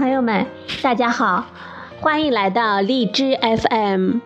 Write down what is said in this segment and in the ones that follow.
朋友们，大家好，欢迎来到荔枝 FM，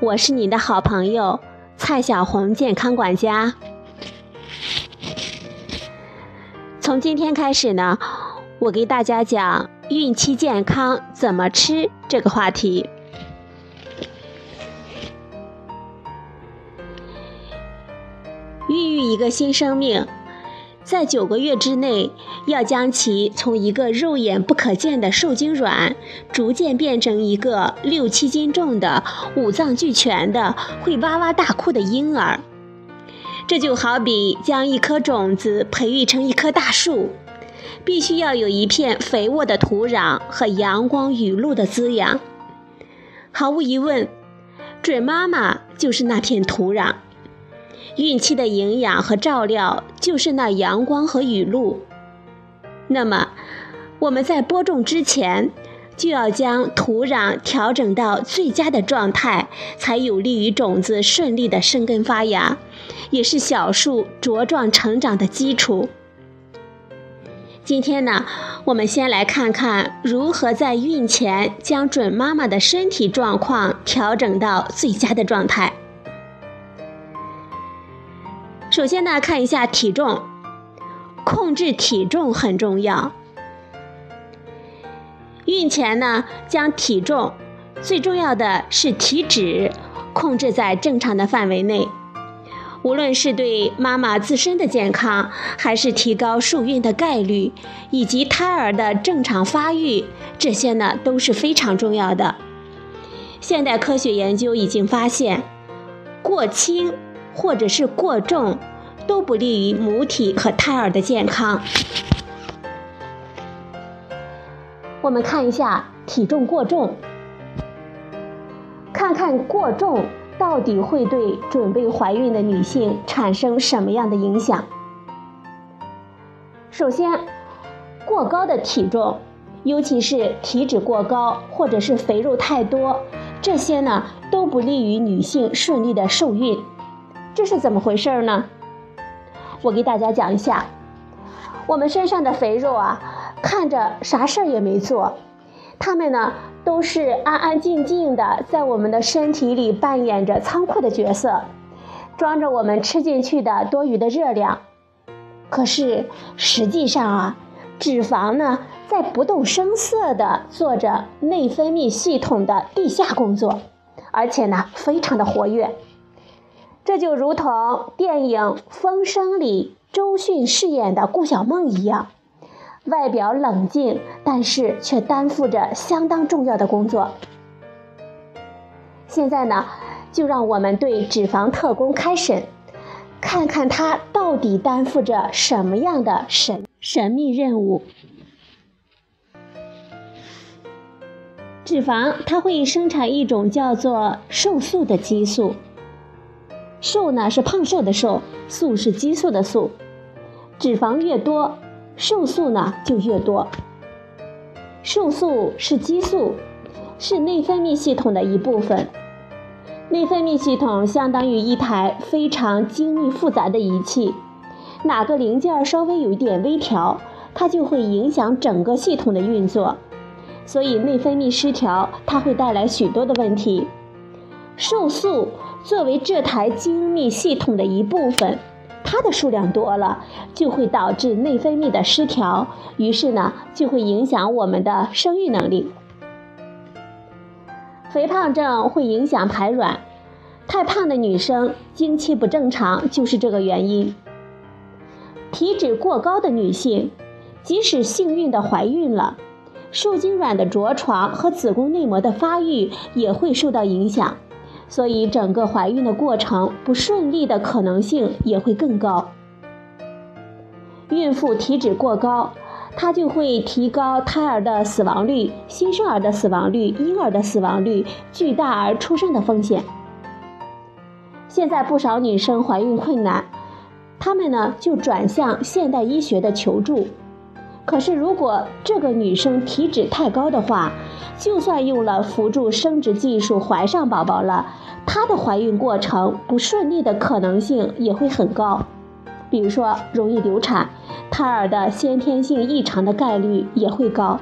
我是你的好朋友蔡小红健康管家。从今天开始呢，我给大家讲孕期健康怎么吃这个话题。孕育一个新生命。在九个月之内，要将其从一个肉眼不可见的受精卵，逐渐变成一个六七斤重的、五脏俱全的、会哇哇大哭的婴儿。这就好比将一颗种子培育成一棵大树，必须要有一片肥沃的土壤和阳光雨露的滋养。毫无疑问，准妈妈就是那片土壤。孕期的营养和照料就是那阳光和雨露。那么，我们在播种之前，就要将土壤调整到最佳的状态，才有利于种子顺利的生根发芽，也是小树茁壮成长的基础。今天呢，我们先来看看如何在孕前将准妈妈的身体状况调整到最佳的状态。首先呢，看一下体重，控制体重很重要。孕前呢，将体重，最重要的是体脂，控制在正常的范围内。无论是对妈妈自身的健康，还是提高受孕的概率，以及胎儿的正常发育，这些呢都是非常重要的。现代科学研究已经发现，过轻。或者是过重，都不利于母体和胎儿的健康。我们看一下体重过重，看看过重到底会对准备怀孕的女性产生什么样的影响。首先，过高的体重，尤其是体脂过高或者是肥肉太多，这些呢都不利于女性顺利的受孕。这是怎么回事呢？我给大家讲一下，我们身上的肥肉啊，看着啥事儿也没做，它们呢都是安安静静的，在我们的身体里扮演着仓库的角色，装着我们吃进去的多余的热量。可是实际上啊，脂肪呢在不动声色的做着内分泌系统的地下工作，而且呢非常的活跃。这就如同电影《风声》里周迅饰演的顾小梦一样，外表冷静，但是却担负着相当重要的工作。现在呢，就让我们对脂肪特工开审，看看他到底担负着什么样的神神秘任务。脂肪它会生产一种叫做瘦素的激素。瘦呢是胖瘦的瘦，素是激素的素，脂肪越多，瘦素呢就越多。瘦素是激素，是内分泌系统的一部分。内分泌系统相当于一台非常精密复杂的仪器，哪个零件稍微有一点微调，它就会影响整个系统的运作。所以内分泌失调，它会带来许多的问题。瘦素。作为这台精密系统的一部分，它的数量多了，就会导致内分泌的失调，于是呢，就会影响我们的生育能力。肥胖症会影响排卵，太胖的女生经期不正常就是这个原因。体脂过高的女性，即使幸运的怀孕了，受精卵的着床和子宫内膜的发育也会受到影响。所以，整个怀孕的过程不顺利的可能性也会更高。孕妇体脂过高，它就会提高胎儿的死亡率、新生儿的死亡率、婴儿的死亡率、巨大儿出生的风险。现在不少女生怀孕困难，她们呢就转向现代医学的求助。可是，如果这个女生体脂太高的话，就算用了辅助生殖技术怀上宝宝了，她的怀孕过程不顺利的可能性也会很高。比如说，容易流产，胎儿的先天性异常的概率也会高。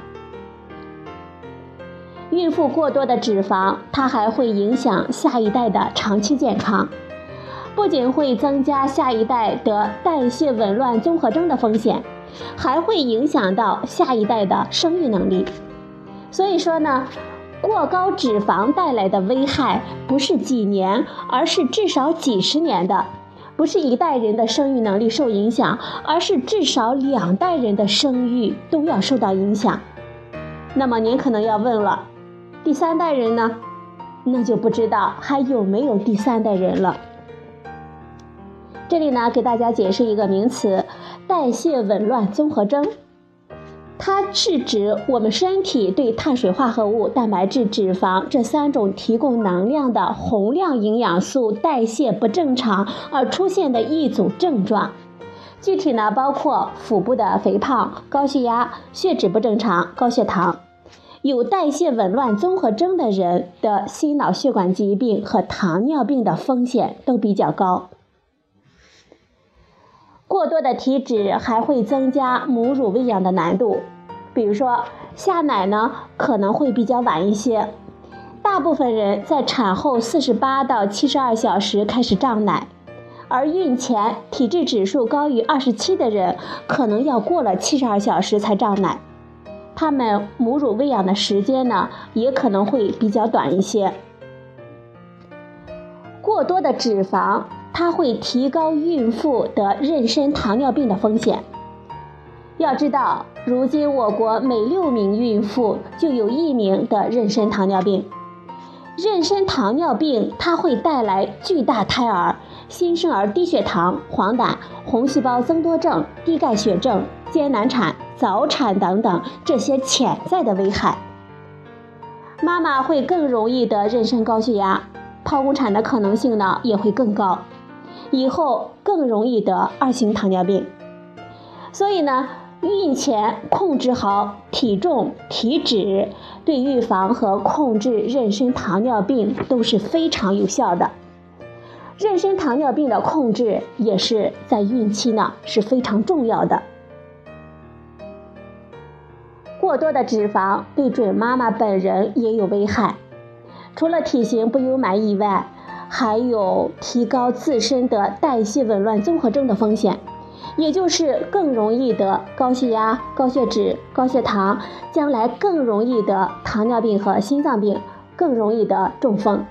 孕妇过多的脂肪，它还会影响下一代的长期健康，不仅会增加下一代得代谢紊乱综合征的风险，还会影响到下一代的生育能力。所以说呢，过高脂肪带来的危害不是几年，而是至少几十年的；不是一代人的生育能力受影响，而是至少两代人的生育都要受到影响。那么您可能要问了，第三代人呢？那就不知道还有没有第三代人了。这里呢，给大家解释一个名词：代谢紊乱综合征。它是指我们身体对碳水化合物、蛋白质、脂肪这三种提供能量的宏量营养素代谢不正常而出现的一组症状。具体呢，包括腹部的肥胖、高血压、血脂不正常、高血糖。有代谢紊乱综合征的人的心脑血管疾病和糖尿病的风险都比较高。过多的体脂还会增加母乳喂养的难度，比如说下奶呢可能会比较晚一些。大部分人在产后四十八到七十二小时开始胀奶。而孕前体质指数高于二十七的人，可能要过了七十二小时才胀奶，他们母乳喂养的时间呢，也可能会比较短一些。过多的脂肪，它会提高孕妇得妊娠糖尿病的风险。要知道，如今我国每六名孕妇就有一名得妊娠糖尿病。妊娠糖尿病它会带来巨大胎儿。新生儿低血糖、黄疸、红细胞增多症、低钙血症、艰难产、早产等等这些潜在的危害。妈妈会更容易得妊娠高血压，剖宫产的可能性呢也会更高，以后更容易得二型糖尿病。所以呢，孕前控制好体重、体脂，对预防和控制妊娠糖尿病都是非常有效的。妊娠糖尿病的控制也是在孕期呢是非常重要的。过多的脂肪对准妈妈本人也有危害，除了体型不优满以外，还有提高自身的代谢紊乱综合征的风险，也就是更容易得高血压、高血脂、高血糖，将来更容易得糖尿病和心脏病，更容易得中风。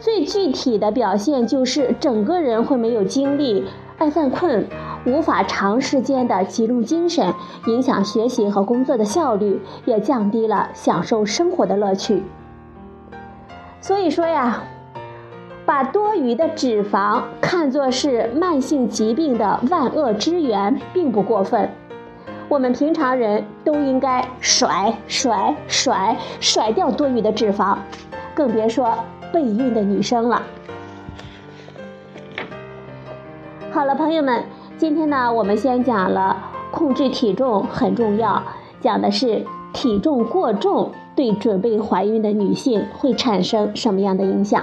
最具体的表现就是整个人会没有精力，爱犯困，无法长时间的集中精神，影响学习和工作的效率，也降低了享受生活的乐趣。所以说呀，把多余的脂肪看作是慢性疾病的万恶之源，并不过分。我们平常人都应该甩甩甩甩掉多余的脂肪，更别说。备孕的女生了。好了，朋友们，今天呢，我们先讲了控制体重很重要，讲的是体重过重对准备怀孕的女性会产生什么样的影响。